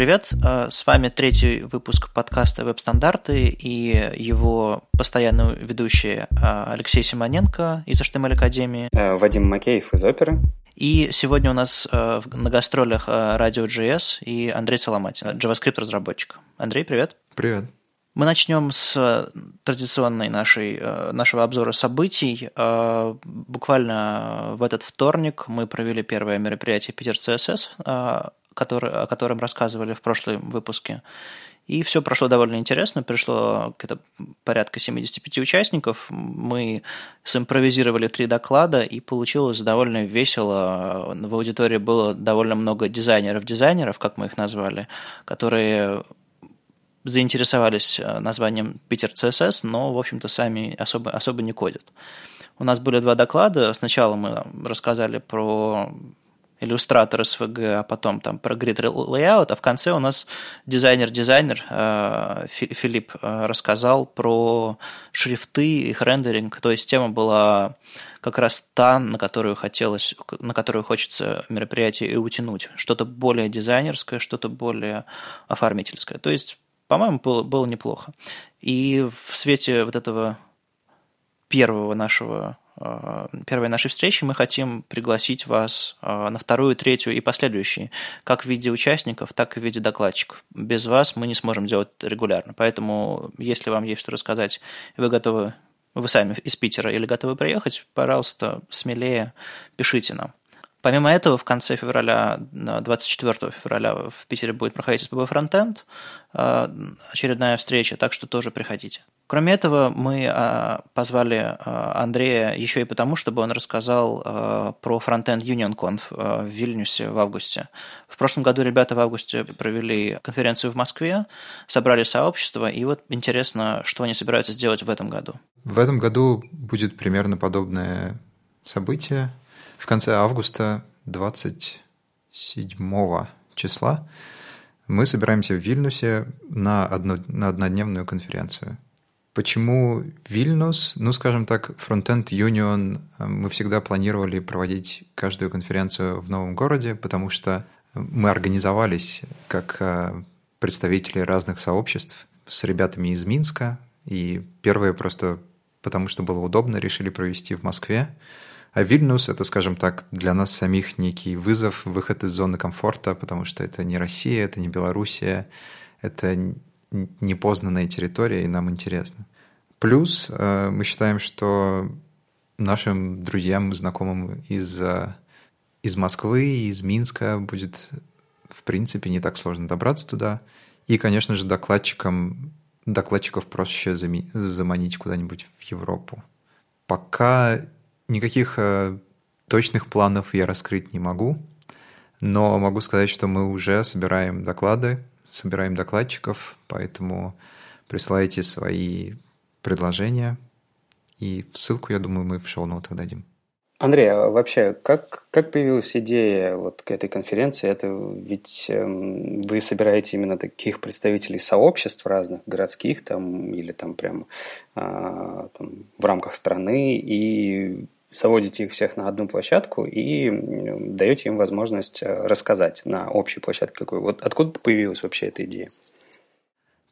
привет! А, с вами третий выпуск подкаста «Веб-стандарты» и его постоянный ведущий а, Алексей Симоненко из HTML Академии. Э, Вадим Макеев из Оперы. И сегодня у нас на гастролях Radio.js и Андрей Соломатин, JavaScript-разработчик. Андрей, привет! Привет! Мы начнем с традиционной нашей, нашего обзора событий. Буквально в этот вторник мы провели первое мероприятие Питер CSS, который, о котором рассказывали в прошлом выпуске. И все прошло довольно интересно. Пришло порядка 75 участников. Мы симпровизировали три доклада, и получилось довольно весело. В аудитории было довольно много дизайнеров-дизайнеров, как мы их назвали, которые заинтересовались названием Питер CSS, но, в общем-то, сами особо, особо не кодят. У нас были два доклада. Сначала мы рассказали про иллюстратор SVG, а потом там про grid layout, а в конце у нас дизайнер-дизайнер э, Филипп э, рассказал про шрифты, их рендеринг, то есть тема была как раз та, на которую хотелось, на которую хочется мероприятие и утянуть. Что-то более дизайнерское, что-то более оформительское. То есть, по-моему, было, было неплохо. И в свете вот этого первого нашего первой нашей встречи мы хотим пригласить вас э, на вторую, третью и последующие, как в виде участников, так и в виде докладчиков. Без вас мы не сможем делать регулярно. Поэтому, если вам есть что рассказать, вы готовы, вы сами из Питера или готовы приехать, пожалуйста, смелее пишите нам. Помимо этого, в конце февраля, 24 февраля в Питере будет проходить СПБ Фронтенд, э, очередная встреча, так что тоже приходите. Кроме этого, мы э, позвали э, Андрея еще и потому, чтобы он рассказал про Frontend Union Conf в Вильнюсе в августе. В прошлом году ребята в августе провели конференцию в Москве, собрали сообщество, и вот интересно, что они собираются сделать в этом году. В этом году будет примерно подобное событие в конце августа 27 числа мы собираемся в Вильнюсе на, одно, на однодневную конференцию. Почему Вильнюс? Ну, скажем так, Frontend Union э, мы всегда планировали проводить каждую конференцию в новом городе, потому что мы организовались как э, представители разных сообществ с ребятами из Минска, и первое просто потому, что было удобно, решили провести в Москве. А Вильнюс — это, скажем так, для нас самих некий вызов, выход из зоны комфорта, потому что это не Россия, это не Белоруссия, это непознанная территория, и нам интересно. Плюс э, мы считаем, что нашим друзьям и знакомым из, э, из Москвы, из Минска будет, в принципе, не так сложно добраться туда. И, конечно же, докладчикам, докладчиков проще заманить куда-нибудь в Европу. Пока Никаких э, точных планов я раскрыть не могу, но могу сказать, что мы уже собираем доклады, собираем докладчиков, поэтому присылайте свои предложения, и ссылку, я думаю, мы в шоу-ноутах дадим. Андрей, а вообще, как, как появилась идея вот к этой конференции? Это ведь эм, вы собираете именно таких представителей сообществ разных, городских там, или там прям э, там, в рамках страны, и заводите их всех на одну площадку и даете им возможность э, рассказать на общей площадке какой. Вот откуда появилась вообще эта идея?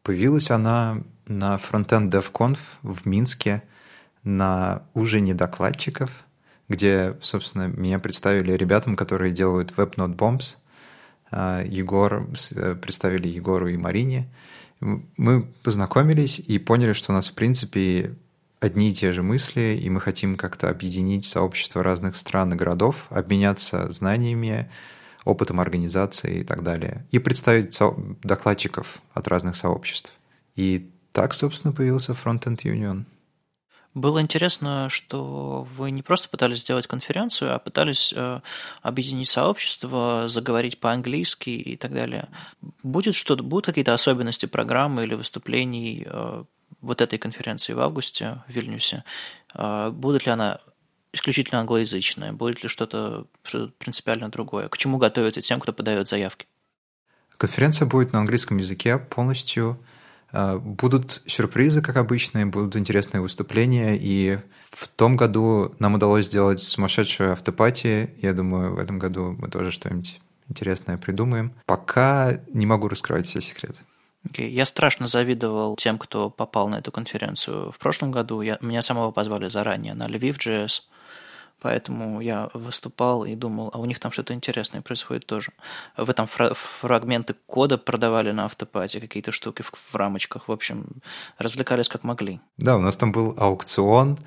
Появилась она на Frontend DevConf в Минске на ужине докладчиков, где, собственно, меня представили ребятам, которые делают WebNote Bombs. А, Егор, э, представили Егору и Марине. Мы познакомились и поняли, что у нас, в принципе, одни и те же мысли, и мы хотим как-то объединить сообщество разных стран и городов, обменяться знаниями, опытом организации и так далее, и представить со- докладчиков от разных сообществ. И так, собственно, появился Frontend Union. Было интересно, что вы не просто пытались сделать конференцию, а пытались э, объединить сообщество, заговорить по-английски и так далее. Будет что-то, будут какие-то особенности программы или выступлений э, вот этой конференции в августе в Вильнюсе, а, будет ли она исключительно англоязычная, будет ли что-то что принципиально другое, к чему готовиться тем, кто подает заявки? Конференция будет на английском языке полностью. А, будут сюрпризы, как обычно, будут интересные выступления, и в том году нам удалось сделать сумасшедшую автопати. Я думаю, в этом году мы тоже что-нибудь интересное придумаем. Пока не могу раскрывать все секреты. Okay. Я страшно завидовал тем, кто попал на эту конференцию в прошлом году. Я, меня самого позвали заранее на Lviv.js, поэтому я выступал и думал, а у них там что-то интересное происходит тоже. В этом фра- фрагменты кода продавали на автопате, какие-то штуки в, в рамочках. В общем, развлекались как могли. Да, у нас там был аукцион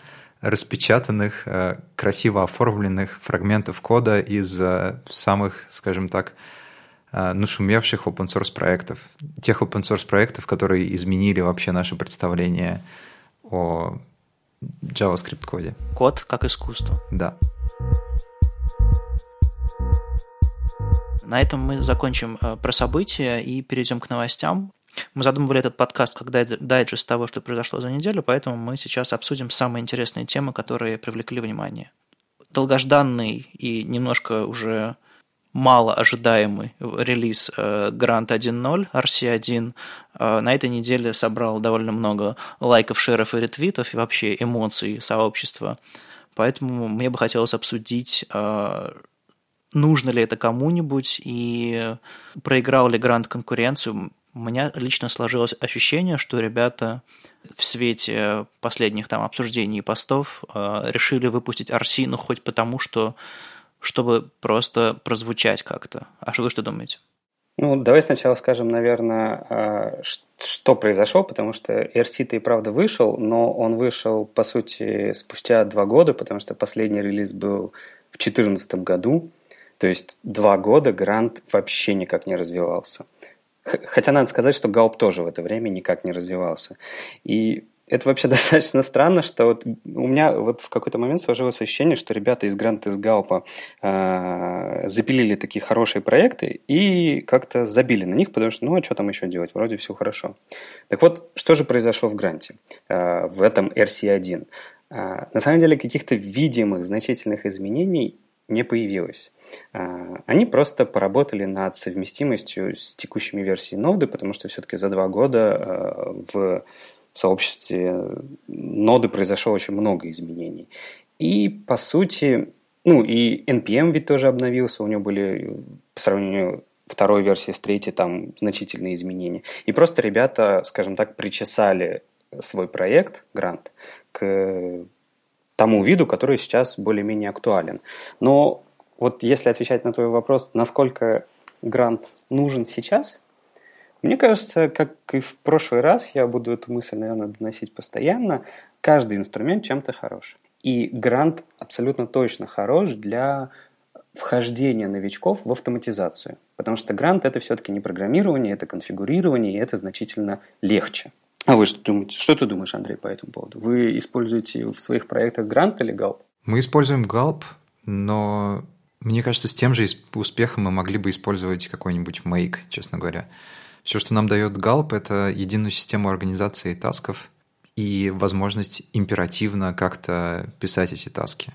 распечатанных, э, красиво оформленных фрагментов кода из э, самых, скажем так, нашумевших open source проектов, тех open source проектов, которые изменили вообще наше представление о JavaScript коде. Код как искусство. Да. На этом мы закончим э, про события и перейдем к новостям. Мы задумывали этот подкаст как дайджест того, что произошло за неделю, поэтому мы сейчас обсудим самые интересные темы, которые привлекли внимание. Долгожданный и немножко уже мало ожидаемый релиз Grant 1.0, RC1, на этой неделе собрал довольно много лайков, шеров и ретвитов и вообще эмоций сообщества. Поэтому мне бы хотелось обсудить, э, нужно ли это кому-нибудь и проиграл ли Грант конкуренцию. У меня лично сложилось ощущение, что ребята в свете последних там обсуждений и постов э, решили выпустить RC, ну хоть потому, что чтобы просто прозвучать как-то. А что вы что думаете? Ну, давай сначала скажем, наверное, а, что произошло, потому что RC-то и правда вышел, но он вышел, по сути, спустя два года, потому что последний релиз был в 2014 году, то есть два года Грант вообще никак не развивался. Хотя надо сказать, что Галп тоже в это время никак не развивался. И это вообще достаточно странно, что вот у меня вот в какой-то момент сложилось ощущение, что ребята из Грант из Галпа э, запилили такие хорошие проекты и как-то забили на них, потому что ну а что там еще делать, вроде все хорошо. Так вот, что же произошло в Гранте, э, в этом RC1? Э, на самом деле каких-то видимых значительных изменений не появилось. Э, они просто поработали над совместимостью с текущими версиями ноды, потому что все-таки за два года э, в в сообществе ноды произошло очень много изменений. И, по сути, ну и NPM ведь тоже обновился, у него были по сравнению второй версии с третьей там значительные изменения. И просто ребята, скажем так, причесали свой проект, грант, к тому виду, который сейчас более-менее актуален. Но вот если отвечать на твой вопрос, насколько грант нужен сейчас, мне кажется, как и в прошлый раз, я буду эту мысль, наверное, доносить постоянно, каждый инструмент чем-то хорош. И грант абсолютно точно хорош для вхождения новичков в автоматизацию. Потому что грант это все-таки не программирование, это конфигурирование, и это значительно легче. А вы что думаете? Что ты думаешь, Андрей, по этому поводу? Вы используете в своих проектах грант или галп? Мы используем галп, но мне кажется, с тем же успехом мы могли бы использовать какой-нибудь Make, честно говоря. Все, что нам дает Галп, это единую систему организации тасков и возможность императивно как-то писать эти таски.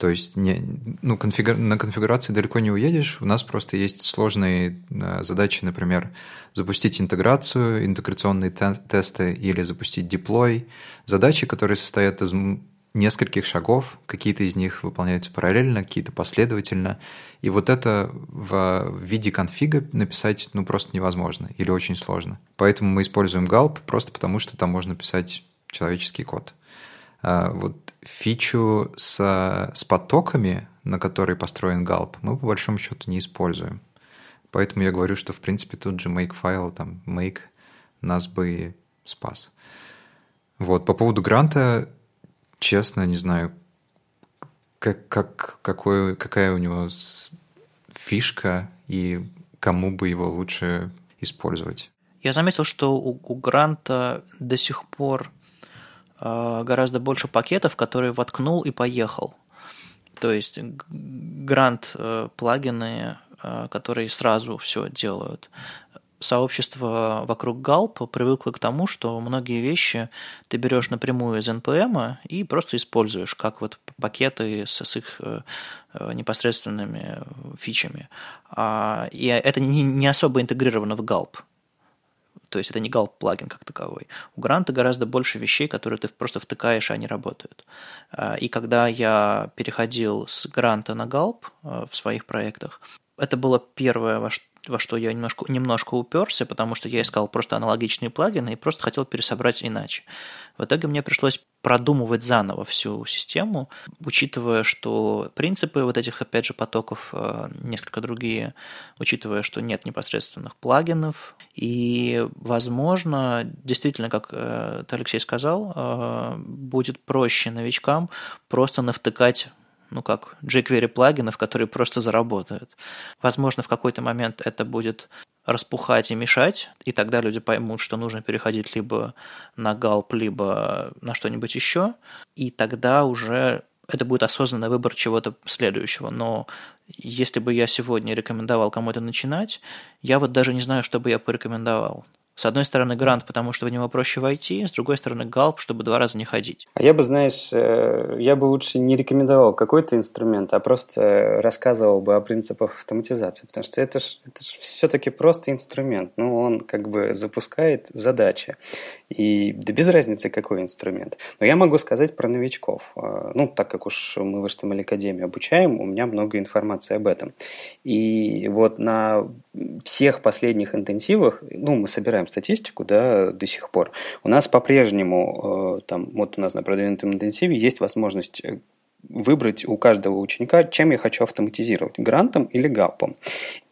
То есть не, ну, конфигур... на конфигурации далеко не уедешь. У нас просто есть сложные э, задачи, например, запустить интеграцию, интеграционные те- тесты или запустить деплой. Задачи, которые состоят из нескольких шагов, какие-то из них выполняются параллельно, какие-то последовательно. И вот это в виде конфига написать ну, просто невозможно или очень сложно. Поэтому мы используем Gulp просто потому, что там можно писать человеческий код. А вот фичу с, с потоками, на которой построен Gulp, мы по большому счету не используем. Поэтому я говорю, что в принципе тут же make файл, там make нас бы спас. Вот, по поводу гранта честно, не знаю, как, как, какой, какая у него фишка и кому бы его лучше использовать. Я заметил, что у, у Гранта до сих пор э, гораздо больше пакетов, которые воткнул и поехал. То есть Грант э, плагины, э, которые сразу все делают сообщество вокруг Галп привыкло к тому, что многие вещи ты берешь напрямую из NPM и просто используешь, как вот пакеты с, с их э, э, непосредственными фичами. А, и это не, особо интегрировано в Галп. То есть это не Галп плагин как таковой. У Гранта гораздо больше вещей, которые ты просто втыкаешь, и они работают. А, и когда я переходил с Гранта на Галп э, в своих проектах, это было первое, во что во что я немножко, немножко уперся, потому что я искал просто аналогичные плагины и просто хотел пересобрать иначе. В итоге мне пришлось продумывать заново всю систему, учитывая, что принципы вот этих, опять же, потоков э, несколько другие, учитывая, что нет непосредственных плагинов. И, возможно, действительно, как э, ты, Алексей, сказал, э, будет проще новичкам просто навтыкать ну как jQuery плагинов, которые просто заработают. Возможно, в какой-то момент это будет распухать и мешать, и тогда люди поймут, что нужно переходить либо на Gulp, либо на что-нибудь еще, и тогда уже это будет осознанный выбор чего-то следующего. Но если бы я сегодня рекомендовал кому-то начинать, я вот даже не знаю, что бы я порекомендовал. С одной стороны, грант, потому что в него проще войти, с другой стороны, галп, чтобы два раза не ходить. А я бы, знаешь, э, я бы лучше не рекомендовал какой-то инструмент, а просто рассказывал бы о принципах автоматизации, потому что это же это ж все-таки просто инструмент. Ну, он как бы запускает задачи. И да без разницы, какой инструмент. Но я могу сказать про новичков. Э, ну, так как уж мы в HTML Академии обучаем, у меня много информации об этом. И вот на всех последних интенсивах, ну, мы собираем статистику, да, до сих пор. У нас по-прежнему, э, там, вот у нас на продвинутом интенсиве есть возможность э, выбрать у каждого ученика, чем я хочу автоматизировать, грантом или галпом.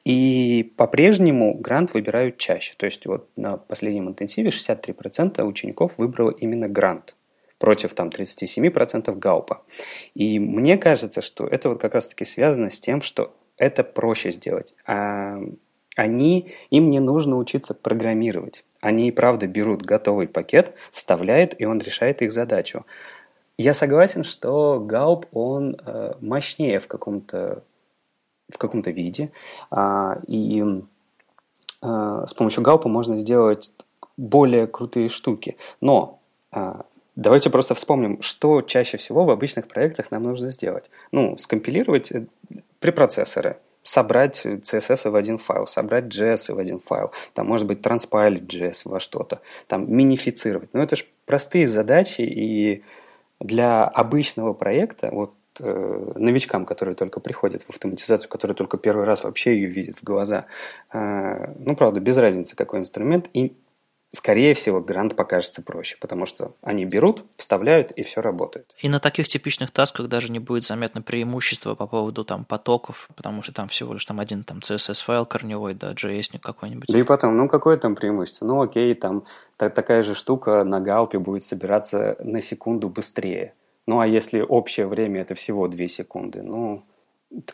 И по-прежнему грант выбирают чаще. То есть вот на последнем интенсиве 63% учеников выбрало именно грант против там 37% галпа. И мне кажется, что это вот как раз-таки связано с тем, что это проще сделать. А они, им не нужно учиться программировать. Они и правда берут готовый пакет, вставляют, и он решает их задачу. Я согласен, что Галп, он э, мощнее в каком-то в каком-то виде, а, и а, с помощью Галпа можно сделать более крутые штуки. Но а, давайте просто вспомним, что чаще всего в обычных проектах нам нужно сделать. Ну, скомпилировать э, препроцессоры – собрать CSS в один файл, собрать JS в один файл, там, может быть, транспайлить JS во что-то, там, минифицировать. Но это же простые задачи, и для обычного проекта, вот э, новичкам, которые только приходят в автоматизацию, которые только первый раз вообще ее видят в глаза, э, ну, правда, без разницы, какой инструмент, и скорее всего, грант покажется проще, потому что они берут, вставляют, и все работает. И на таких типичных тасках даже не будет заметно преимущества по поводу там потоков, потому что там всего лишь там один там CSS-файл корневой, да, JS какой-нибудь. Да и потом, ну какое там преимущество? Ну окей, там так, такая же штука на галпе будет собираться на секунду быстрее. Ну а если общее время это всего 2 секунды, ну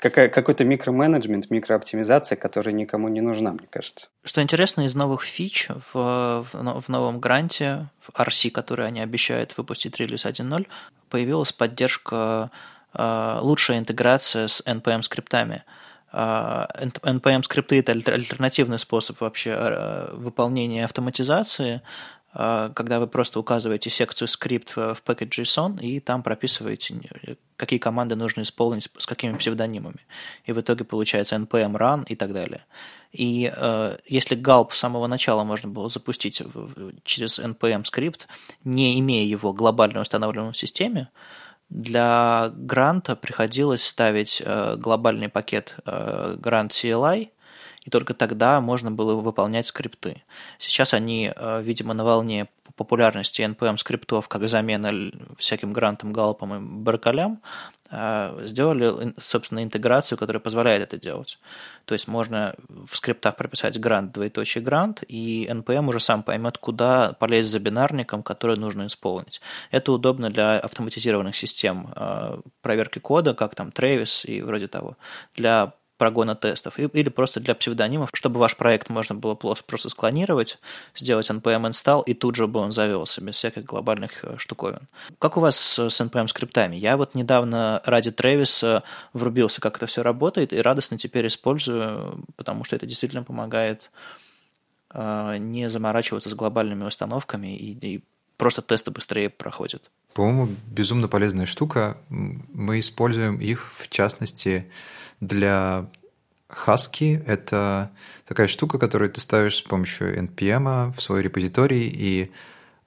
какой-то микроменеджмент, микрооптимизация, которая никому не нужна, мне кажется. Что интересно, из новых фич в, в, в новом гранте, в RC, который они обещают выпустить релиз 1.0, появилась поддержка, э, лучшая интеграция с NPM-скриптами. Э, NPM-скрипты – это альтернативный способ вообще э, выполнения автоматизации, когда вы просто указываете секцию скрипт в package.json и там прописываете, какие команды нужно исполнить с какими псевдонимами. И в итоге получается npm run и так далее. И э, если gulp с самого начала можно было запустить через npm скрипт, не имея его глобально установленным в системе, для гранта приходилось ставить э, глобальный пакет э, Grant CLI – и только тогда можно было выполнять скрипты. Сейчас они, э, видимо, на волне популярности NPM скриптов как замена всяким грантам, галпам и баркалям, э, сделали, собственно, интеграцию, которая позволяет это делать. То есть можно в скриптах прописать грант, двоеточие грант, и NPM уже сам поймет, куда полезть за бинарником, который нужно исполнить. Это удобно для автоматизированных систем э, проверки кода, как там Travis и вроде того. Для прогона тестов, или просто для псевдонимов, чтобы ваш проект можно было просто склонировать, сделать npm install, и тут же бы он завелся, без всяких глобальных э, штуковин. Как у вас с npm скриптами? Я вот недавно ради Трэвиса врубился, как это все работает, и радостно теперь использую, потому что это действительно помогает э, не заморачиваться с глобальными установками, и, и просто тесты быстрее проходят. По-моему, безумно полезная штука. Мы используем их, в частности, для Husky — это такая штука, которую ты ставишь с помощью NPM в свой репозиторий, и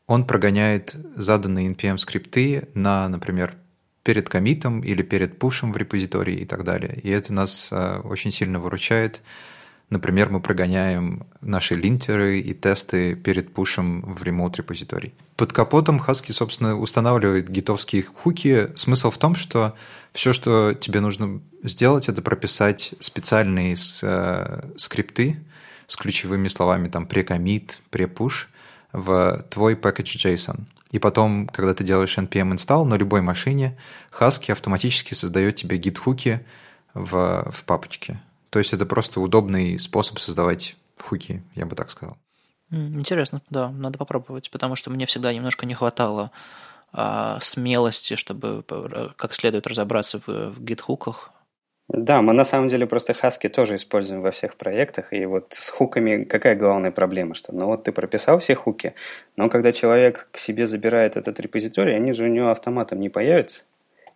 он прогоняет заданные NPM скрипты на, например, перед комитом или перед пушем в репозитории и так далее. И это нас э, очень сильно выручает. Например, мы прогоняем наши линтеры и тесты перед пушем в ремонт репозиторий. Под капотом Husky, собственно, устанавливает гитовские хуки. Смысл в том, что все, что тебе нужно сделать, это прописать специальные э, скрипты с ключевыми словами там pre-commit, pre-push в твой package JSON. И потом, когда ты делаешь npm install на любой машине, Husky автоматически создает тебе гид-хуки в, в папочке. То есть это просто удобный способ создавать хуки, я бы так сказал. Интересно, да, надо попробовать, потому что мне всегда немножко не хватало а, смелости, чтобы как следует разобраться в, в гид-хуках. Да, мы на самом деле просто хаски тоже используем во всех проектах. И вот с хуками какая главная проблема? Что ну вот ты прописал все хуки, но когда человек к себе забирает этот репозиторий, они же у него автоматом не появятся.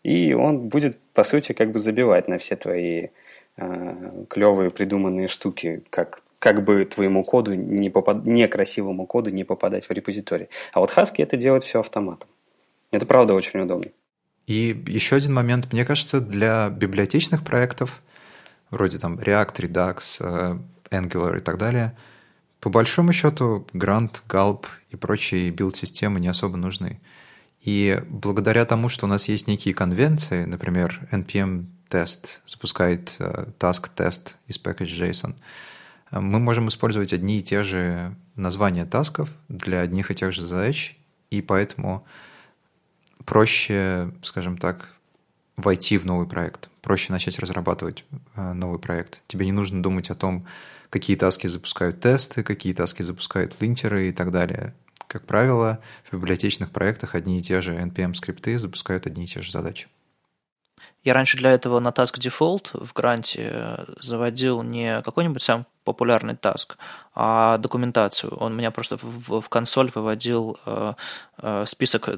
И он будет, по сути, как бы забивать на все твои э, клевые придуманные штуки, как, как бы твоему коду, не попад... некрасивому коду не попадать в репозиторий. А вот Хаски это делает все автоматом. Это правда очень удобно. И еще один момент, мне кажется, для библиотечных проектов, вроде там React, Redux, э, Angular и так далее, по большому счету Grant, Gulp и прочие билд-системы не особо нужны. И благодаря тому, что у нас есть некие конвенции, например, npm тест запускает э, task тест из package.json, э, мы можем использовать одни и те же названия тасков для одних и тех же задач, и поэтому проще, скажем так, войти в новый проект, проще начать разрабатывать э, новый проект. Тебе не нужно думать о том, какие таски запускают тесты, какие таски запускают линтеры и так далее. Как правило, в библиотечных проектах одни и те же NPM-скрипты запускают одни и те же задачи. Я раньше для этого на Task Default в гранте э, заводил не какой-нибудь сам популярный task, а документацию. Он меня просто в, в консоль выводил э, э, список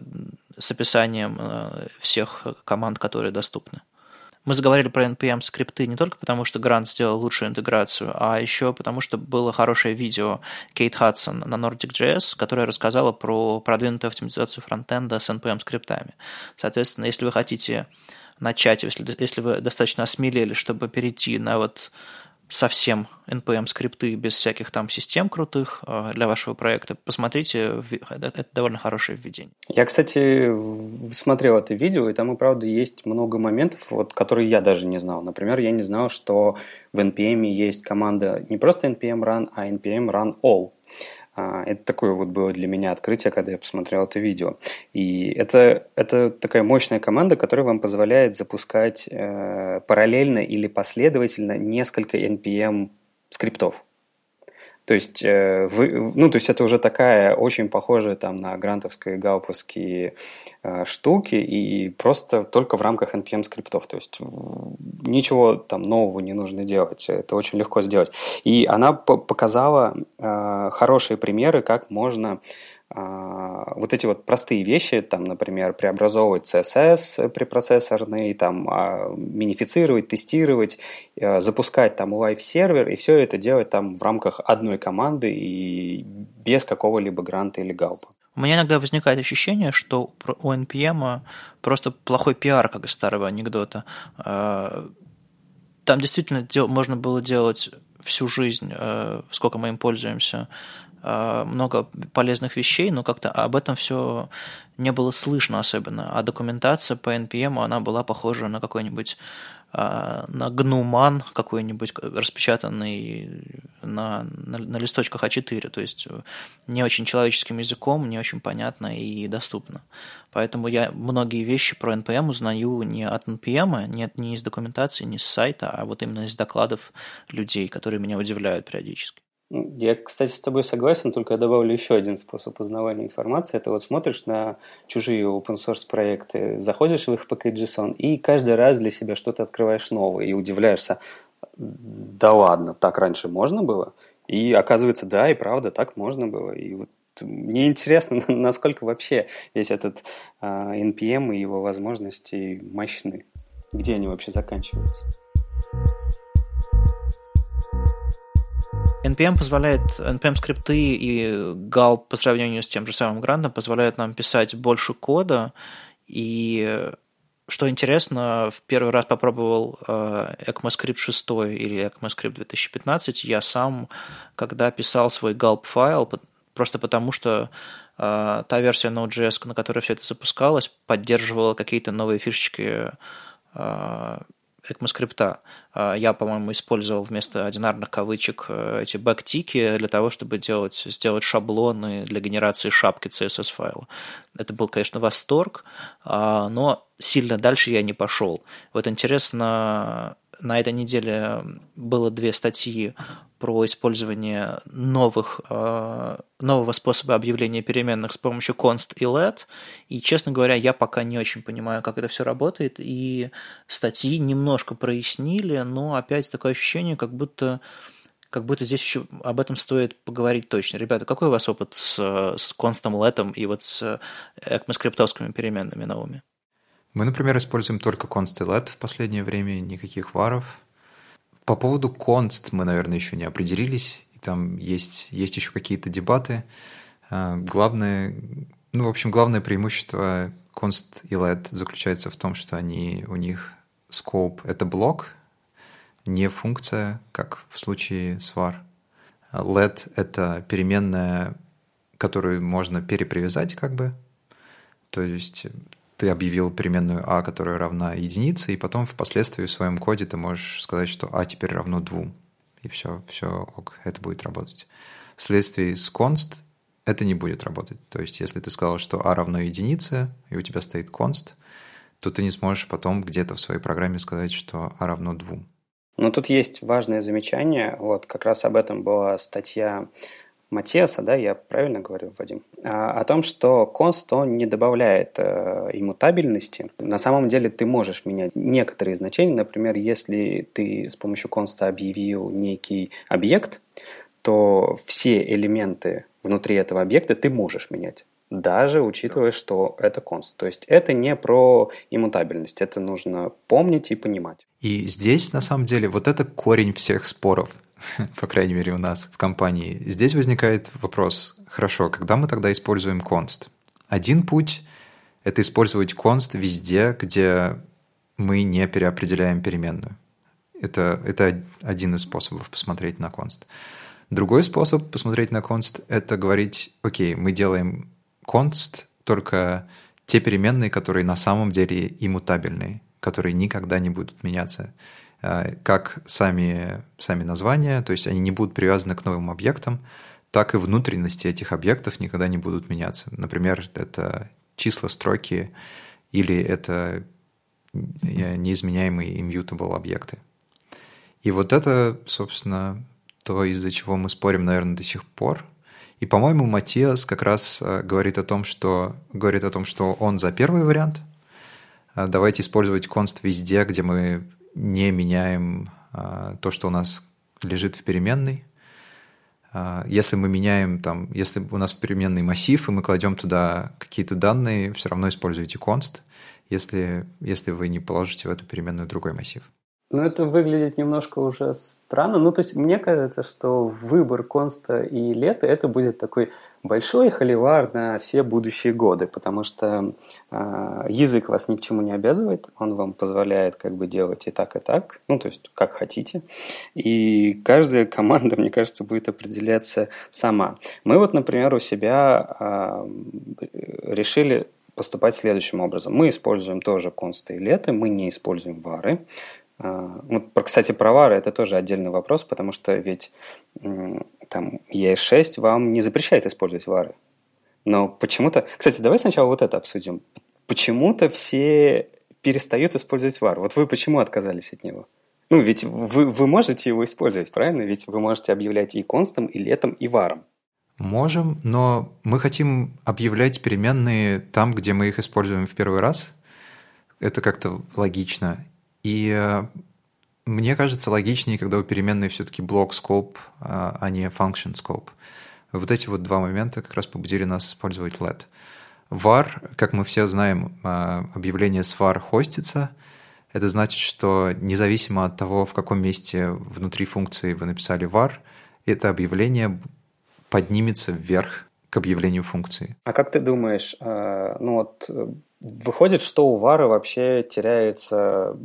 с описанием э, всех команд, которые доступны. Мы заговорили про NPM скрипты не только потому, что Грант сделал лучшую интеграцию, а еще потому, что было хорошее видео Кейт Хадсон на Nordic.js, которое рассказала про продвинутую оптимизацию фронтенда с NPM скриптами. Соответственно, если вы хотите начать, если, если вы достаточно осмелели, чтобы перейти на вот совсем NPM скрипты без всяких там систем крутых э, для вашего проекта, посмотрите, это довольно хорошее введение. Я, кстати, смотрел это видео, и там и правда есть много моментов, вот, которые я даже не знал. Например, я не знал, что в NPM есть команда не просто npm run, а npm run all. А, это такое вот было для меня открытие, когда я посмотрел это видео. И это, это такая мощная команда, которая вам позволяет запускать э, параллельно или последовательно несколько NPM скриптов. То есть, э, вы, ну, то есть это уже такая очень похожая там на грантовские, гауповские э, штуки и просто только в рамках NPM скриптов. То есть ничего там нового не нужно делать. Это очень легко сделать. И она показала э, хорошие примеры, как можно вот эти вот простые вещи, там, например, преобразовывать CSS препроцессорный, там, а, минифицировать, тестировать, а, запускать там live server, и все это делать там в рамках одной команды и без какого-либо Grunt а или Gulp а. У меня иногда возникает ощущение, что у NPM просто плохой пиар, как из старого анекдота. Там действительно можно было делать всю жизнь, сколько мы им пользуемся, много полезных вещей, но как-то об этом все не было слышно особенно. А документация по NPM, она была похожа на какой-нибудь э, на гнуман какой-нибудь распечатанный на, на, на листочках А4, то есть не очень человеческим языком, не очень понятно и доступно. Поэтому я многие вещи про NPM узнаю не от NPM, не, не из документации, не с сайта, а вот именно из докладов людей, которые меня удивляют периодически. Я, кстати, с тобой согласен, только я добавлю еще один способ узнавания информации. Это вот смотришь на чужие open source проекты, заходишь в их package.json и каждый раз для себя что-то открываешь новое и удивляешься, да ладно, так раньше можно было? И оказывается, да, и правда, так можно было. И вот мне интересно, насколько вообще весь этот NPM и его возможности мощны. Где они вообще заканчиваются? NPM позволяет, NPM скрипты и Gal по сравнению с тем же самым грантом позволяют нам писать больше кода, и что интересно, в первый раз попробовал э, ECMAScript 6 или ECMAScript 2015 я сам, когда писал свой gulp файл, просто потому что э, та версия Node.js, на которой все это запускалось, поддерживала какие-то новые фишечки э, ECMAScript. А, я, по-моему, использовал вместо одинарных кавычек э, эти бэктики для того, чтобы делать, сделать шаблоны для генерации шапки CSS-файла. Это был, конечно, восторг, а, но сильно дальше я не пошел. Вот интересно, на этой неделе было две статьи про использование новых, э, нового способа объявления переменных с помощью const и let. И, честно говоря, я пока не очень понимаю, как это все работает. И статьи немножко прояснили, но опять такое ощущение, как будто как будто здесь еще об этом стоит поговорить точно. Ребята, какой у вас опыт с, с констом летом и вот с экмоскриптовскими переменными новыми? Мы, например, используем только const и let в последнее время, никаких варов. По поводу const мы, наверное, еще не определились. И там есть, есть еще какие-то дебаты. А, главное, ну, в общем, главное преимущество const и let заключается в том, что они, у них scope — это блок, не функция, как в случае с var. Let — это переменная, которую можно перепривязать как бы. То есть ты объявил переменную а, которая равна единице, и потом впоследствии в своем коде ты можешь сказать, что а теперь равно двум. И все, все, ок, это будет работать. Вследствие с const это не будет работать. То есть, если ты сказал, что а равно единице, и у тебя стоит const, то ты не сможешь потом где-то в своей программе сказать, что а равно двум. Но тут есть важное замечание. Вот как раз об этом была статья Матиаса, да, я правильно говорю, Вадим, а, о том, что const, он не добавляет э, иммутабельности. На самом деле ты можешь менять некоторые значения. Например, если ты с помощью const объявил некий объект, то все элементы внутри этого объекта ты можешь менять даже учитывая, что это const. То есть это не про иммутабельность, это нужно помнить и понимать. И здесь, на самом деле, вот это корень всех споров. по крайней мере у нас в компании. Здесь возникает вопрос, хорошо, когда мы тогда используем const? Один путь — это использовать const везде, где мы не переопределяем переменную. Это, это один из способов посмотреть на const. Другой способ посмотреть на const — это говорить, окей, мы делаем const только те переменные, которые на самом деле иммутабельные, которые никогда не будут меняться. Э, как сами, сами названия, то есть они не будут привязаны к новым объектам, так и внутренности этих объектов никогда не будут меняться. Например, это числа строки или это неизменяемые immutable объекты. И вот это, собственно, то, из-за чего мы спорим, наверное, до сих пор. И, по-моему, Матиас как раз э, говорит о том, что говорит о том, что он за первый вариант. Э, давайте использовать const везде, где мы не меняем а, то, что у нас лежит в переменной. А, если мы меняем там, если у нас переменный массив, и мы кладем туда какие-то данные, все равно используйте const, если, если вы не положите в эту переменную другой массив. Ну, это выглядит немножко уже странно. Ну, то есть, мне кажется, что выбор конста и лета это будет такой большой холивар на все будущие годы, потому что э, язык вас ни к чему не обязывает, он вам позволяет как бы делать и так, и так, ну, то есть, как хотите. И каждая команда, мне кажется, будет определяться сама. Мы вот, например, у себя э, решили поступать следующим образом. Мы используем тоже консты и леты, мы не используем вары. А, вот, кстати, про вары это тоже отдельный вопрос, потому что ведь там ES6 вам не запрещает использовать вары. Но почему-то... Кстати, давай сначала вот это обсудим. Почему-то все перестают использовать вар. Вот вы почему отказались от него? Ну, ведь вы, вы можете его использовать, правильно? Ведь вы можете объявлять и констом, и летом, и варом. Можем, но мы хотим объявлять переменные там, где мы их используем в первый раз. Это как-то логично. И э, мне кажется логичнее, когда у переменной все-таки блок scope, а, а не function scope. Вот эти вот два момента как раз побудили нас использовать let. var, как мы все знаем, а, объявление с var хостится. Это значит, что независимо от того, в каком месте внутри функции вы написали var, это объявление поднимется вверх к объявлению функции. А как ты думаешь, э, ну вот выходит, что у Вара вообще теряется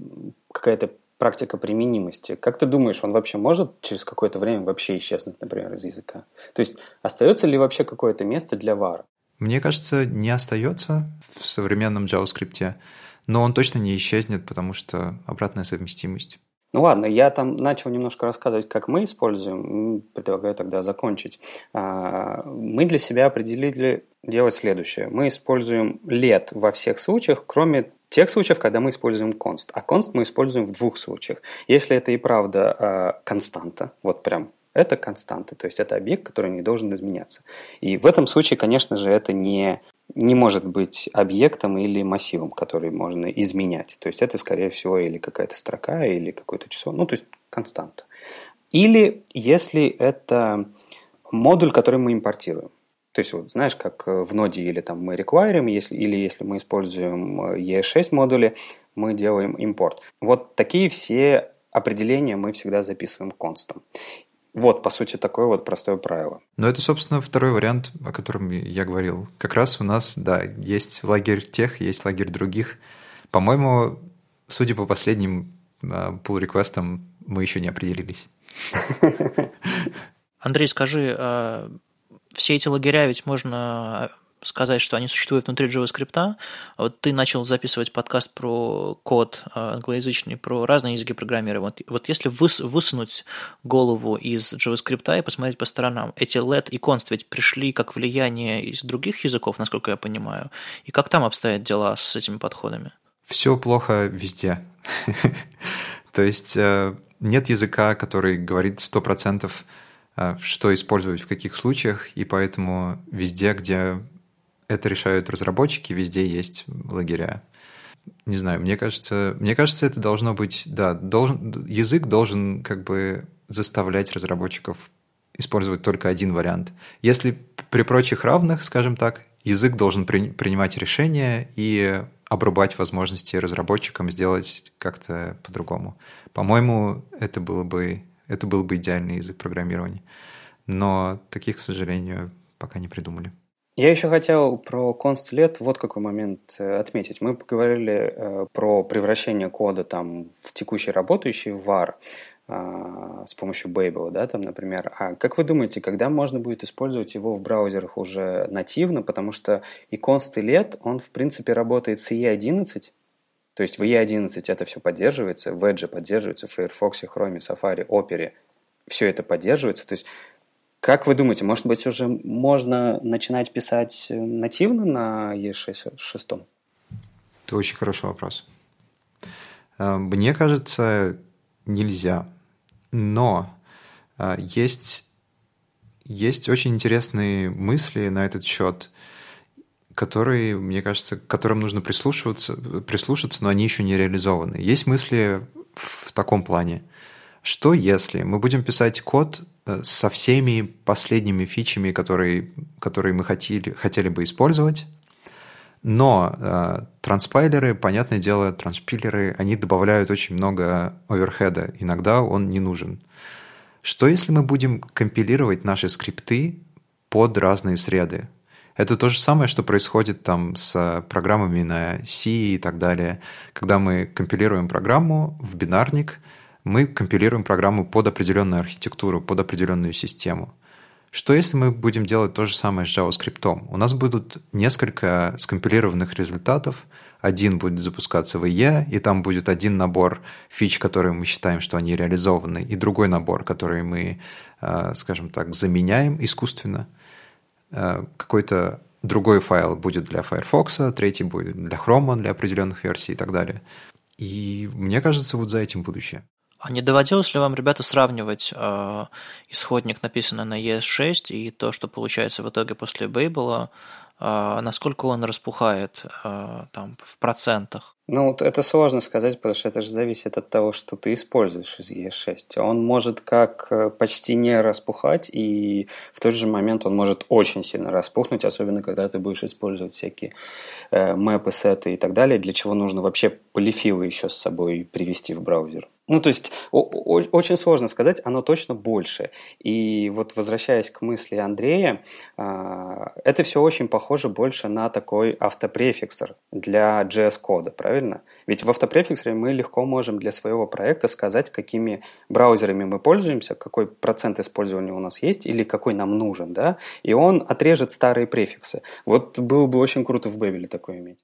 какая-то практика применимости. Как ты думаешь, он вообще может через какое-то время вообще исчезнуть, например, из языка? То есть остается ли вообще какое-то место для вара? Мне кажется, не остается в современном JavaScript, но он точно не исчезнет, потому что обратная совместимость. Ну ладно, я там начал немножко рассказывать, как мы используем. Предлагаю тогда закончить. А, мы для себя определили делать следующее. Мы используем лет во всех случаях, кроме тех случаев, когда мы используем const. А const мы используем в двух случаях. Если это и правда а, константа, вот прям это константа, то есть это объект, который не должен изменяться. И в этом случае, конечно же, это не не может быть объектом или массивом, который можно изменять. То есть это, скорее всего, или какая-то строка, или какое-то число, ну, то есть константа. Или если это модуль, который мы импортируем. То есть, вот, знаешь, как в ноде или там мы require, если, или если мы используем ES6 модули, мы делаем импорт. Вот такие все определения мы всегда записываем констом. Вот, по сути, такое вот простое правило. Но это, собственно, второй вариант, о котором я говорил. Как раз у нас, да, есть лагерь тех, есть лагерь других. По-моему, судя по последним uh, pull-реквестам, мы еще не определились. Андрей, скажи, а все эти лагеря ведь можно сказать, что они существуют внутри JavaScript. Вот ты начал записывать подкаст про код а, англоязычный, про разные языки программирования. Вот, вот если выс, высунуть голову из JavaScript и посмотреть по сторонам, эти let и const ведь пришли как влияние из других языков, насколько я понимаю. И как там обстоят дела с этими подходами? Все плохо везде. То есть э, нет языка, который говорит 100% э, что использовать в каких случаях, и поэтому везде, где это решают разработчики, везде есть лагеря. Не знаю, мне кажется, мне кажется, это должно быть, да, должен, язык должен как бы заставлять разработчиков использовать только один вариант. Если при прочих равных, скажем так, язык должен при, принимать решения и обрубать возможности разработчикам сделать как-то по-другому. По-моему, это было бы это был бы идеальный язык программирования. Но таких, к сожалению, пока не придумали. Я еще хотел про конст-лет вот какой момент э, отметить. Мы поговорили э, про превращение кода там, в текущий работающий var э, с помощью Babel, да, там, например. А как вы думаете, когда можно будет использовать его в браузерах уже нативно? Потому что и const и он, в принципе, работает с E11, то есть в E11 это все поддерживается, в Edge поддерживается, в Firefox, Chrome, Safari, Opera. Все это поддерживается. То есть как вы думаете, может быть, уже можно начинать писать нативно на E6? Это очень хороший вопрос. Э, мне кажется, нельзя. Но э, есть, есть очень интересные мысли на этот счет, которые, мне кажется, к которым нужно прислушиваться, прислушаться, но они еще не реализованы. Есть мысли в таком плане. Что если мы будем писать код Э, со всеми последними фичами, которые, которые мы хотели, хотели бы использовать. Но э, транспайлеры, понятное дело, транспилеры, они добавляют очень много оверхеда. Иногда он не нужен. Что если мы будем компилировать наши скрипты под разные среды? Это то же самое, что происходит там с программами на C и так далее. Когда мы компилируем программу в бинарник – мы компилируем программу под определенную архитектуру, под определенную систему. Что если мы будем делать то же самое с JavaScript? У нас будут несколько скомпилированных результатов, один будет запускаться в IE, и там будет один набор фич, которые мы считаем, что они реализованы, и другой набор, который мы, э, скажем так, заменяем искусственно. Э, какой-то другой файл будет для Firefox, третий будет для Chrome, для определенных версий и так далее. И мне кажется, вот за этим будущее. А не доводилось ли вам, ребята, сравнивать э, исходник, написанный на ES6, и то, что получается в итоге после Babel, э, насколько он распухает э, там, в процентах? Ну, это сложно сказать, потому что это же зависит от того, что ты используешь из ES6. Он может как э, почти не распухать, и в тот же момент он может очень сильно распухнуть, особенно когда ты будешь использовать всякие э, мэпы, сеты и так далее, для чего нужно вообще полифилы еще с собой привести в браузер. Ну, то есть очень сложно сказать, оно точно больше. И вот возвращаясь к мысли Андрея, а, это все очень похоже больше на такой автопрефиксор для JS-кода, правильно? Ведь в автопрефиксоре мы легко можем для своего проекта сказать, какими браузерами мы пользуемся, какой процент использования у нас есть или какой нам нужен, да? И он отрежет старые префиксы. Вот было бы очень круто в Бэбеле такое иметь.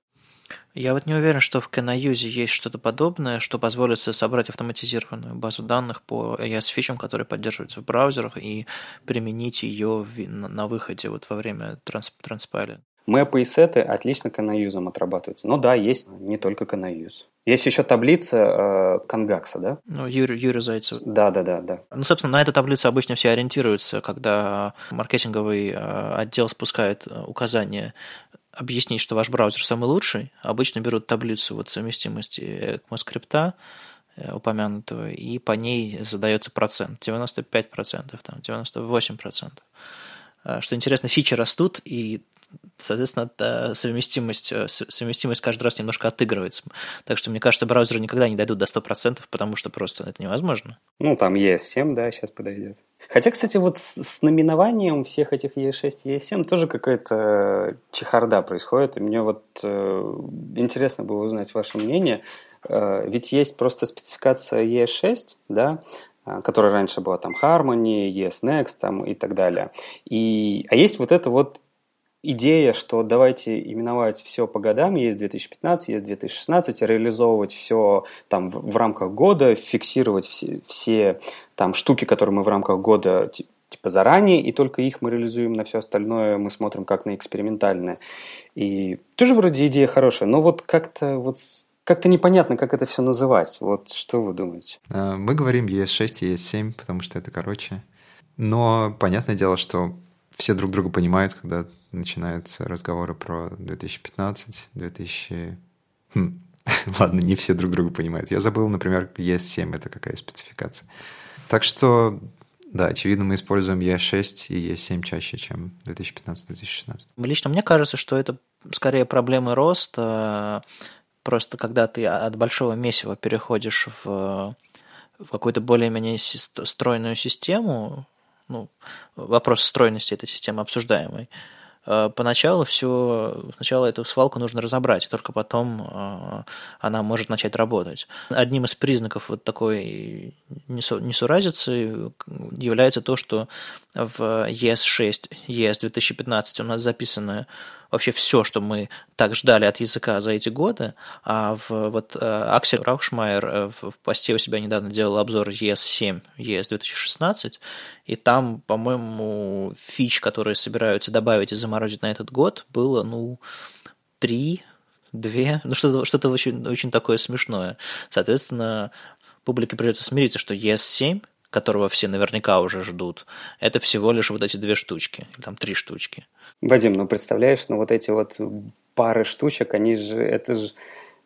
Я вот не уверен, что в Canayuse есть что-то подобное, что позволит собрать автоматизированную базу данных по ES-фичам, которые поддерживаются в браузерах, и применить ее на выходе вот во время транспайлинга. Мэпы и сеты отлично Canayuse отрабатываются. Но да, есть не только Canayuse. Есть еще таблица э, Конгакса, да? Ну, Юрий, Юрий Зайцев. Да, да, да, да. Ну, собственно, на эту таблицу обычно все ориентируются, когда маркетинговый э, отдел спускает э, указания объяснить, что ваш браузер самый лучший, обычно берут таблицу вот совместимости ECMAScript, э, упомянутого, и по ней задается процент. 95%, там, 98%. А, что интересно, фичи растут, и соответственно, совместимость, э, совместимость каждый раз немножко отыгрывается. Так что, мне кажется, браузеры никогда не дойдут до 100%, потому что просто это невозможно. Ну, там ES7, да, сейчас подойдет. Хотя, кстати, вот с, с номинованием всех этих ES6 и ES7 тоже какая-то чехарда происходит. И мне вот э, интересно было узнать ваше мнение. Э, ведь есть просто спецификация ES6, да, э, которая раньше была там Harmony, ES Next там, и так далее. И, а есть вот это вот идея, что давайте именовать все по годам, есть 2015, есть 2016, реализовывать все там в, в рамках года, фиксировать все, все там штуки, которые мы в рамках года типа заранее, и только их мы реализуем, на все остальное мы смотрим как на экспериментальное. И тоже вроде идея хорошая, но вот как-то вот как-то непонятно, как это все называть. Вот что вы думаете? А, мы говорим ES6 и ES7, потому что это короче. Но понятное дело, что все друг друга понимают, когда начинаются разговоры про 2015, 2000... Хм. Ладно, не все друг друга понимают. Я забыл, например, ES7 — это какая спецификация. Так что, да, очевидно, мы используем ES6 и ES7 чаще, чем 2015-2016. Лично мне кажется, что это скорее проблемы роста. Просто когда ты от большого месива переходишь в, в какую-то более-менее стройную систему, ну, вопрос стройности этой системы обсуждаемый, э, поначалу все, сначала эту свалку нужно разобрать, только потом э, она может начать работать. Одним из признаков вот такой несуразицы является то, что в ES6, ES 2015 у нас записаны вообще все, что мы так ждали от языка за эти годы. А в, вот э, Аксель Раушмайер э, в посте у себя недавно делал обзор ES7, ES 2016, и там, по-моему, фич, которые собираются добавить и заморозить на этот год, было, ну, три, две, ну что-то что очень, очень такое смешное. Соответственно, публике придется смириться, что ES7 которого все наверняка уже ждут, это всего лишь вот эти две штучки, там три штучки. Вадим, ну представляешь, ну вот эти вот пары штучек, они же, это же,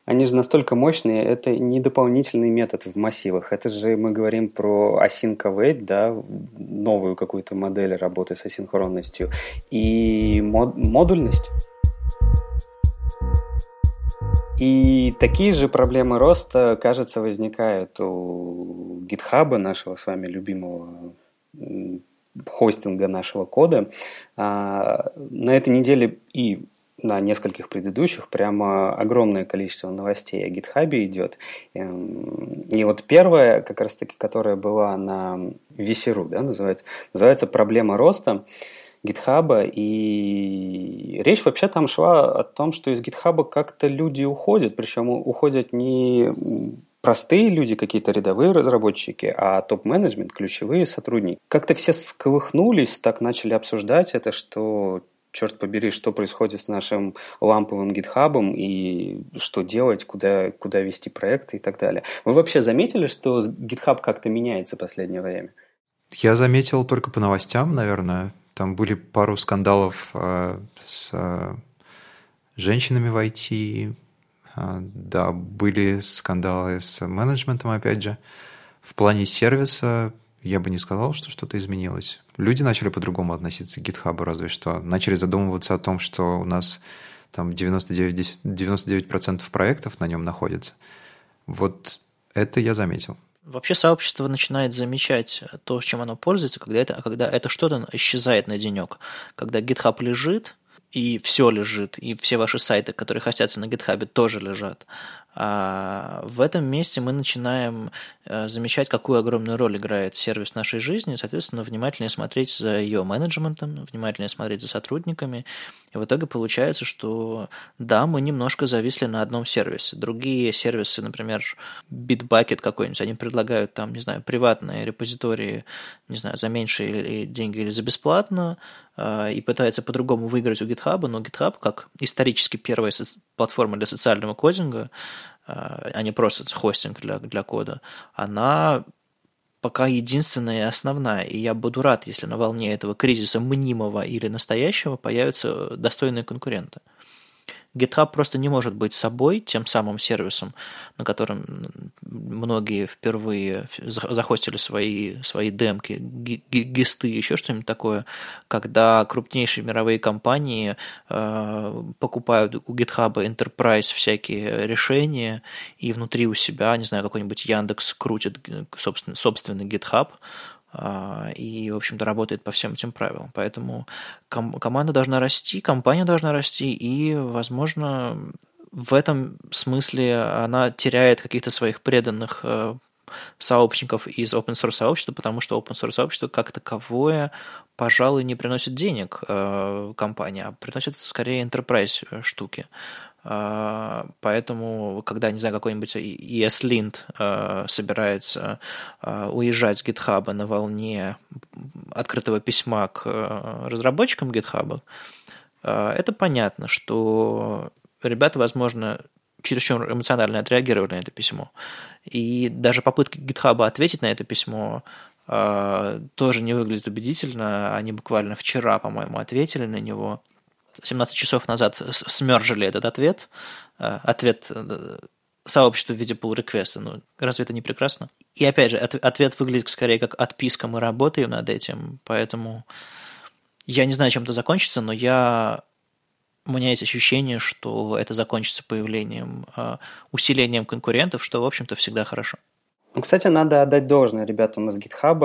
они же настолько мощные, это не дополнительный метод в массивах, это же мы говорим про async await, да, новую какую-то модель работы с асинхронностью, и мод, модульность. И такие же проблемы роста, кажется, возникают у GitHub, нашего с вами любимого хостинга нашего кода. А, на этой неделе и на нескольких предыдущих прямо огромное количество новостей о GitHub идет. Эм, и вот первая, как раз таки, которая была на Весеру, да, называется, называется «Проблема роста». Гитхаба, и речь вообще там шла о том, что из Гитхаба как-то люди уходят, причем уходят не простые люди, какие-то рядовые разработчики, а топ-менеджмент, ключевые сотрудники. Как-то все сколыхнулись, так начали обсуждать это, что черт побери, что происходит с нашим ламповым гитхабом и что делать, куда, куда вести проекты и так далее. Вы вообще заметили, что гитхаб как-то меняется в последнее время? Я заметил только по новостям, наверное. Там были пару скандалов э, с э, женщинами в IT. Э, да, были скандалы с менеджментом, опять же. В плане сервиса я бы не сказал, что что-то изменилось. Люди начали по-другому относиться к GitHub, разве что. Начали задумываться о том, что у нас там 99%, 99 проектов на нем находится. Вот это я заметил. Вообще сообщество начинает замечать то, чем оно пользуется, когда это, когда это что-то исчезает на денек. Когда GitHub лежит, и все лежит, и все ваши сайты, которые хостятся на GitHub, тоже лежат. А в этом месте мы начинаем замечать, какую огромную роль играет сервис нашей жизни, соответственно, внимательнее смотреть за ее менеджментом, внимательнее смотреть за сотрудниками. И в итоге получается, что да, мы немножко зависли на одном сервисе. Другие сервисы, например, Bitbucket какой-нибудь, они предлагают там, не знаю, приватные репозитории, не знаю, за меньшие деньги или за бесплатно, а, и пытается по-другому выиграть у GitHub, но GitHub, как исторически первая платформа для социального кодинга, а, а не просто хостинг для, для кода, она пока единственная и основная. И я буду рад, если на волне этого кризиса мнимого или настоящего появятся достойные конкуренты. GitHub просто не может быть собой, тем самым сервисом, на котором многие впервые захостили свои, свои демки, гисты, еще что-нибудь такое, когда крупнейшие мировые компании э, покупают у GitHub Enterprise всякие решения, и внутри у себя, не знаю, какой-нибудь Яндекс крутит собственно, собственный GitHub, и, в общем-то, работает по всем этим правилам. Поэтому ком- команда должна расти, компания должна расти, и, возможно, в этом смысле она теряет каких-то своих преданных э, сообщников из open source сообщества, потому что open source сообщество как таковое, пожалуй, не приносит денег э, компании, а приносит скорее enterprise штуки. А, поэтому, когда, не знаю, какой-нибудь ESLint а, собирается а, уезжать с GitHub на волне открытого письма к разработчикам GitHub, это понятно, что ребята, возможно, чересчур эмоционально отреагировали на это письмо. И даже попытка GitHub ответить на это письмо тоже не выглядит убедительно. Они буквально вчера, по-моему, ответили на него. 17 часов назад смержили этот ответ, э, ответ э, сообществу в виде pull реквеста Ну, разве это не прекрасно? И опять же, ответ выглядит скорее как отписка, мы работаем над этим, поэтому я не знаю, чем это закончится, но я у меня есть ощущение, что это закончится появлением, э, усилением конкурентов, что, в общем-то, всегда хорошо. Ну, кстати, надо отдать должное ребятам из GitHub.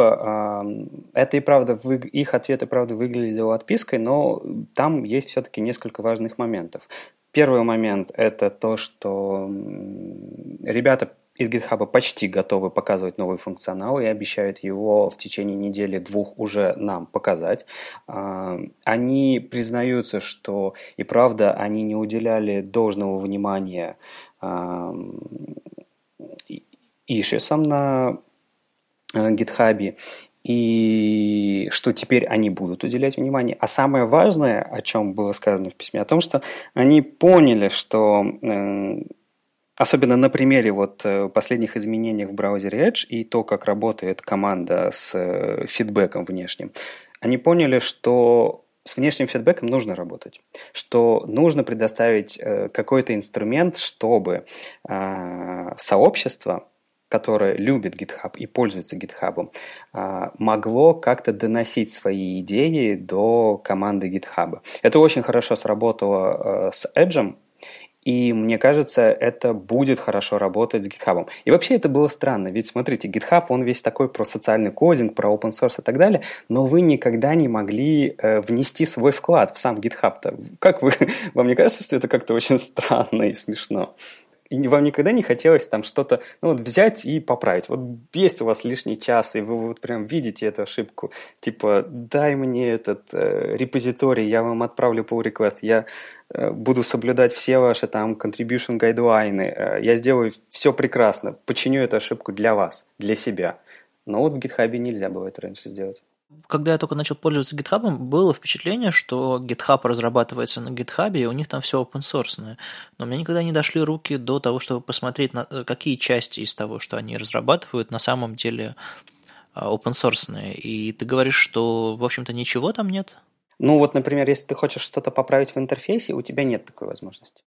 Это и правда, их ответы, правда, выглядели отпиской, но там есть все-таки несколько важных моментов. Первый момент – это то, что ребята из GitHub почти готовы показывать новый функционал и обещают его в течение недели-двух уже нам показать. Они признаются, что и правда они не уделяли должного внимания ишесом на GitHub, э, и что теперь они будут уделять внимание. А самое важное, о чем было сказано в письме, о том, что они поняли, что э, особенно на примере вот э, последних изменений в браузере Edge и то, как работает команда с фидбэком внешним, они поняли, что с внешним фидбэком нужно работать, что нужно предоставить какой-то инструмент, чтобы сообщество которое любит GitHub и пользуется GitHub, а, могло как-то доносить свои идеи до команды GitHub. Это очень хорошо сработало э, с Edge, и мне кажется, это будет хорошо работать с GitHub. И вообще это было странно, ведь смотрите, GitHub, он весь такой про социальный кодинг, про open source и так далее, но вы никогда не могли э, внести свой вклад в сам GitHub. -то. Как вы, вам не кажется, что это как-то очень странно и смешно? И вам никогда не хотелось там что-то ну, вот взять и поправить. Вот есть у вас лишний час, и вы вот прям видите эту ошибку. Типа, дай мне этот э, репозиторий, я вам отправлю pull request, я э, буду соблюдать все ваши там contribution гайдлайны, э, я сделаю все прекрасно, починю эту ошибку для вас, для себя. Но вот в GitHub нельзя было это раньше сделать когда я только начал пользоваться GitHub, было впечатление, что GitHub разрабатывается на GitHub, и у них там все open source. Но меня никогда не дошли руки до того, чтобы посмотреть, на какие части из того, что они разрабатывают, на самом деле а, open source. И ты говоришь, что, в общем-то, ничего там нет? Ну вот, например, если ты хочешь что-то поправить в интерфейсе, у тебя нет такой возможности.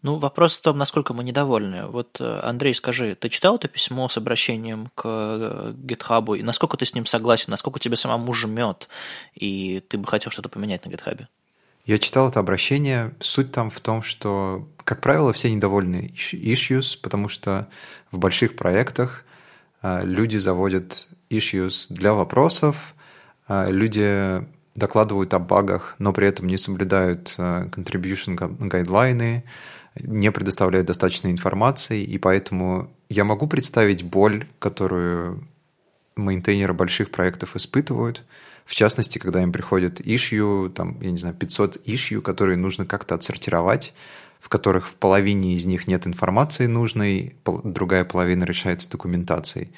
Ну, вопрос в том, насколько мы недовольны. Вот, э, Андрей, скажи, ты читал это письмо с обращением к GitHub, э, и насколько ты с ним согласен, насколько тебе самому жмет, и ты бы хотел что-то поменять на GitHub? Я читал это обращение. Суть там в том, что, как правило, все недовольны issues, потому что в больших проектах люди заводят issues для вопросов, люди докладывают о багах, но при этом не соблюдают contribution гайдлайны, не предоставляют достаточной информации, и поэтому я могу представить боль, которую мейнтейнеры больших проектов испытывают, в частности, когда им приходит ишью, там, я не знаю, 500 ишью, которые нужно как-то отсортировать, в которых в половине из них нет информации нужной, другая половина решается документацией.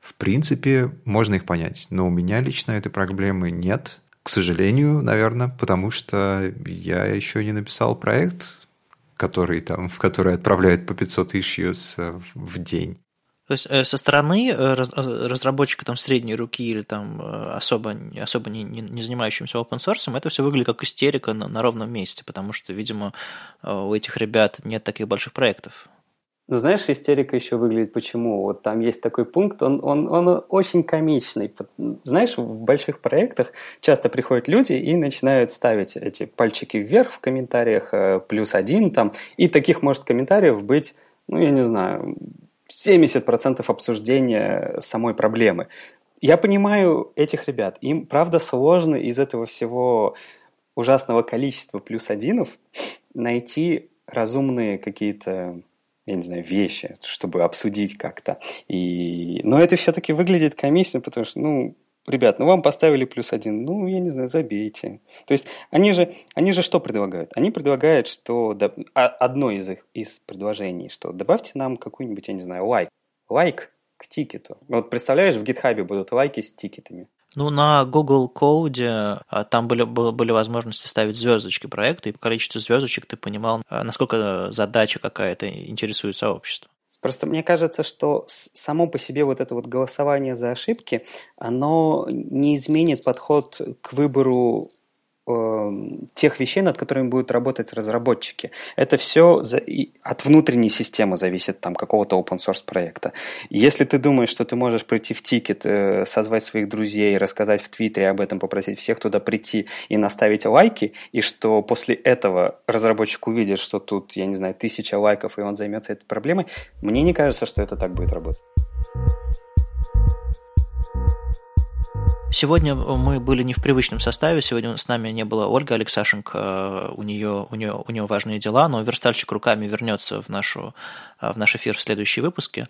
В принципе, можно их понять, но у меня лично этой проблемы нет, к сожалению, наверное, потому что я еще не написал проект, который там, в который отправляют по 500 issues э, в день. То есть э, со стороны э, разработчика там средней руки или там особо, особо не, не, не занимающимся open source, это все выглядит как истерика на, на ровном месте, потому что, видимо, у этих ребят нет таких больших проектов. Ну, знаешь, истерика еще выглядит почему? Вот там есть такой пункт, он, он, он очень комичный. Знаешь, в больших проектах часто приходят люди и начинают ставить эти пальчики вверх в комментариях, э, плюс один там, и таких может комментариев быть, ну, я не знаю, 70% обсуждения самой проблемы. Я понимаю этих ребят, им, правда, сложно из этого всего ужасного количества плюс одинов найти разумные какие-то я не знаю, вещи, чтобы обсудить как-то. И... Но это все-таки выглядит комично, потому что, ну, ребят, ну вам поставили плюс один, ну, я не знаю, забейте. То есть они же, они же что предлагают? Они предлагают, что а, одно из их из предложений, что добавьте нам какой-нибудь, я не знаю, лайк. Лайк к тикету. Вот представляешь, в гитхабе будут лайки с тикетами. Ну, на Google Code а, там были, были возможности ставить звездочки проекта, и по количеству звездочек ты понимал, а, насколько задача какая-то интересует сообщество. Просто мне кажется, что само по себе вот это вот голосование за ошибки, оно не изменит подход к выбору тех вещей, над которыми будут работать разработчики. Это все от внутренней системы зависит там какого-то open source проекта. Если ты думаешь, что ты можешь прийти в тикет, э, созвать своих друзей, рассказать в Твиттере об этом, попросить всех туда прийти и наставить лайки, и что после этого разработчик увидит, что тут, я не знаю, тысяча лайков, и он займется этой проблемой, мне не кажется, что это так будет работать. Сегодня мы были не в привычном составе. Сегодня с нами не было Ольга Алексашенко. У нее, у нее, у нее важные дела, но верстальщик руками вернется в, нашу, в наш эфир в следующие выпуске.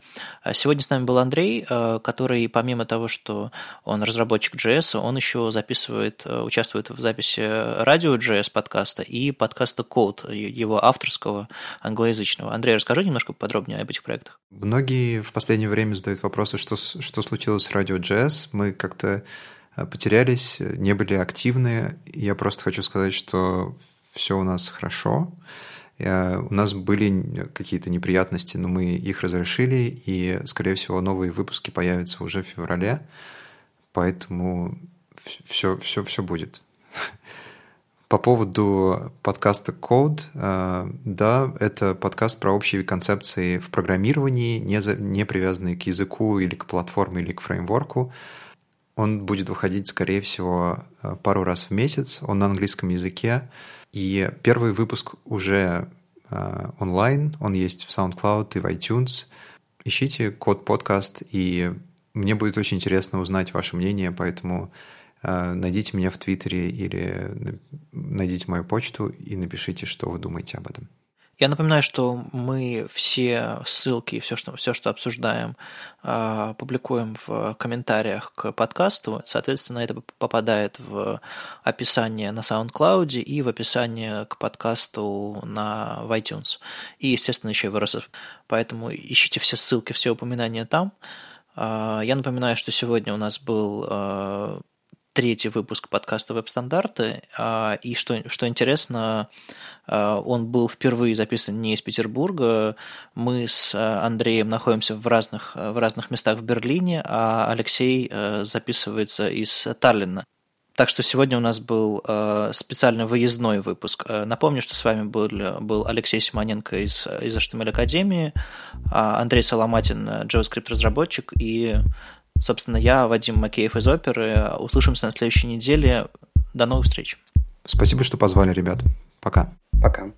Сегодня с нами был Андрей, который помимо того, что он разработчик JS, он еще записывает, участвует в записи радио JS подкаста и подкаста Code, его авторского англоязычного. Андрей, расскажи немножко подробнее об этих проектах. Многие в последнее время задают вопросы, что, что случилось с радио JS. Мы как-то Э, потерялись, не были активны. Я просто хочу сказать, что все у нас хорошо. Э, у нас были какие-то неприятности, но мы их разрешили, и, скорее всего, новые выпуски появятся уже в феврале, поэтому все, все, все будет. По поводу подкаста Code, э, да, это подкаст про общие концепции в программировании, не, за, не привязанные к языку или к платформе или к фреймворку. Он будет выходить, скорее всего, э, пару раз в месяц. Он на английском языке. И первый выпуск уже э, онлайн. Он есть в SoundCloud и в iTunes. Ищите код подкаст, и мне будет очень интересно узнать ваше мнение, поэтому э, найдите меня в Твиттере или найдите мою почту и напишите, что вы думаете об этом. Я напоминаю, что мы все ссылки и все, что, все, что обсуждаем, а, публикуем в комментариях к подкасту. Соответственно, это попадает в описание на SoundCloud и в описание к подкасту на в iTunes. И, естественно, еще и в RSS. Поэтому ищите все ссылки, все упоминания там. А, я напоминаю, что сегодня у нас был а, третий выпуск подкаста «Веб-стандарты». И что, что интересно, он был впервые записан не из Петербурга. Мы с Андреем находимся в разных, в разных местах в Берлине, а Алексей записывается из Таллина. Так что сегодня у нас был специально выездной выпуск. Напомню, что с вами был, был Алексей Симоненко из, из HTML Академии, Андрей Соломатин, JavaScript-разработчик, и Собственно, я, Вадим Макеев из оперы. Услышимся на следующей неделе. До новых встреч. Спасибо, что позвали, ребят. Пока. Пока.